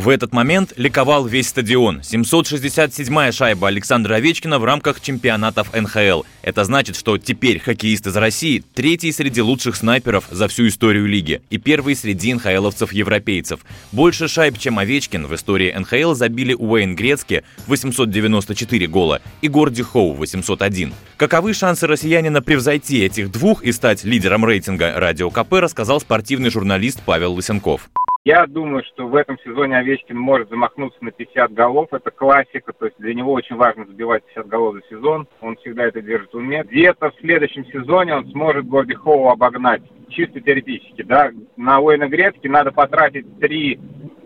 В этот момент ликовал весь стадион. 767-я шайба Александра Овечкина в рамках чемпионатов НХЛ. Это значит, что теперь хоккеист из России третий среди лучших снайперов за всю историю лиги и первый среди НХЛовцев-европейцев. Больше шайб, чем Овечкин, в истории НХЛ забили Уэйн Грецки 894 гола и Горди Хоу 801. Каковы шансы россиянина превзойти этих двух и стать лидером рейтинга Радио КП, рассказал спортивный журналист Павел Лысенков. Я думаю, что в этом сезоне Овечкин может замахнуться на 50 голов. Это классика, то есть для него очень важно забивать 50 голов за сезон. Он всегда это держит в уме. Где-то в следующем сезоне он сможет Горди Хоу обогнать. Чисто теоретически, да. На Уэйна Грецки надо потратить три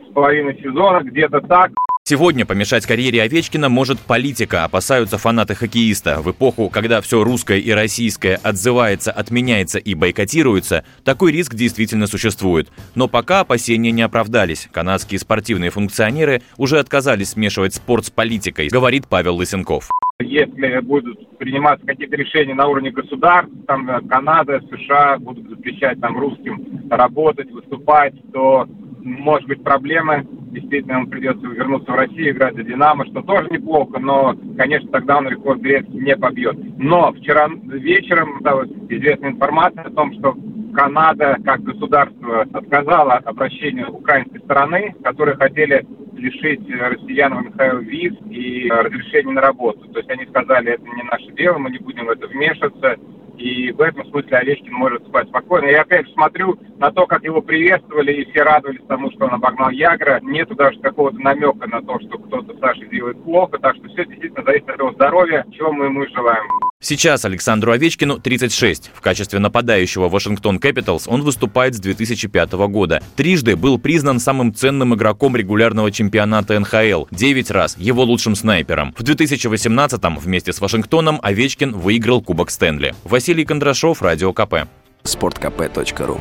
с половиной сезона, где-то так. Сегодня помешать карьере Овечкина может политика, опасаются фанаты хоккеиста. В эпоху, когда все русское и российское отзывается, отменяется и бойкотируется, такой риск действительно существует. Но пока опасения не оправдались. Канадские спортивные функционеры уже отказались смешивать спорт с политикой, говорит Павел Лысенков. Если будут приниматься какие-то решения на уровне государств, там э, Канада, США будут запрещать там русским работать, выступать, то может быть проблемы. Действительно, ему придется вернуться в Россию, играть за «Динамо», что тоже неплохо, но, конечно, тогда он рекорд Грецкий не побьет. Но вчера вечером стала известная информация о том, что Канада, как государство, отказала обращению украинской стороны, которые хотели лишить россиян в НХЛ виз и разрешения на работу. То есть они сказали, это не наше дело, мы не будем в это вмешиваться. И в этом смысле Овечкин может спать спокойно. Я опять же смотрю на то, как его приветствовали, и все радовались тому, что он обогнал Ягра. Нету даже какого-то намека на то, что кто-то Саше делает плохо. Так что все действительно зависит от его здоровья, чего мы ему и желаем. Сейчас Александру Овечкину 36. В качестве нападающего Вашингтон Capitals он выступает с 2005 года. Трижды был признан самым ценным игроком регулярного чемпионата НХЛ. Девять раз его лучшим снайпером. В 2018 вместе с Вашингтоном Овечкин выиграл Кубок Стэнли. Василий Кондрашов, Радио КП. Спорткп.ру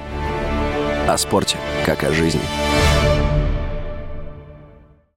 О спорте, как о жизни.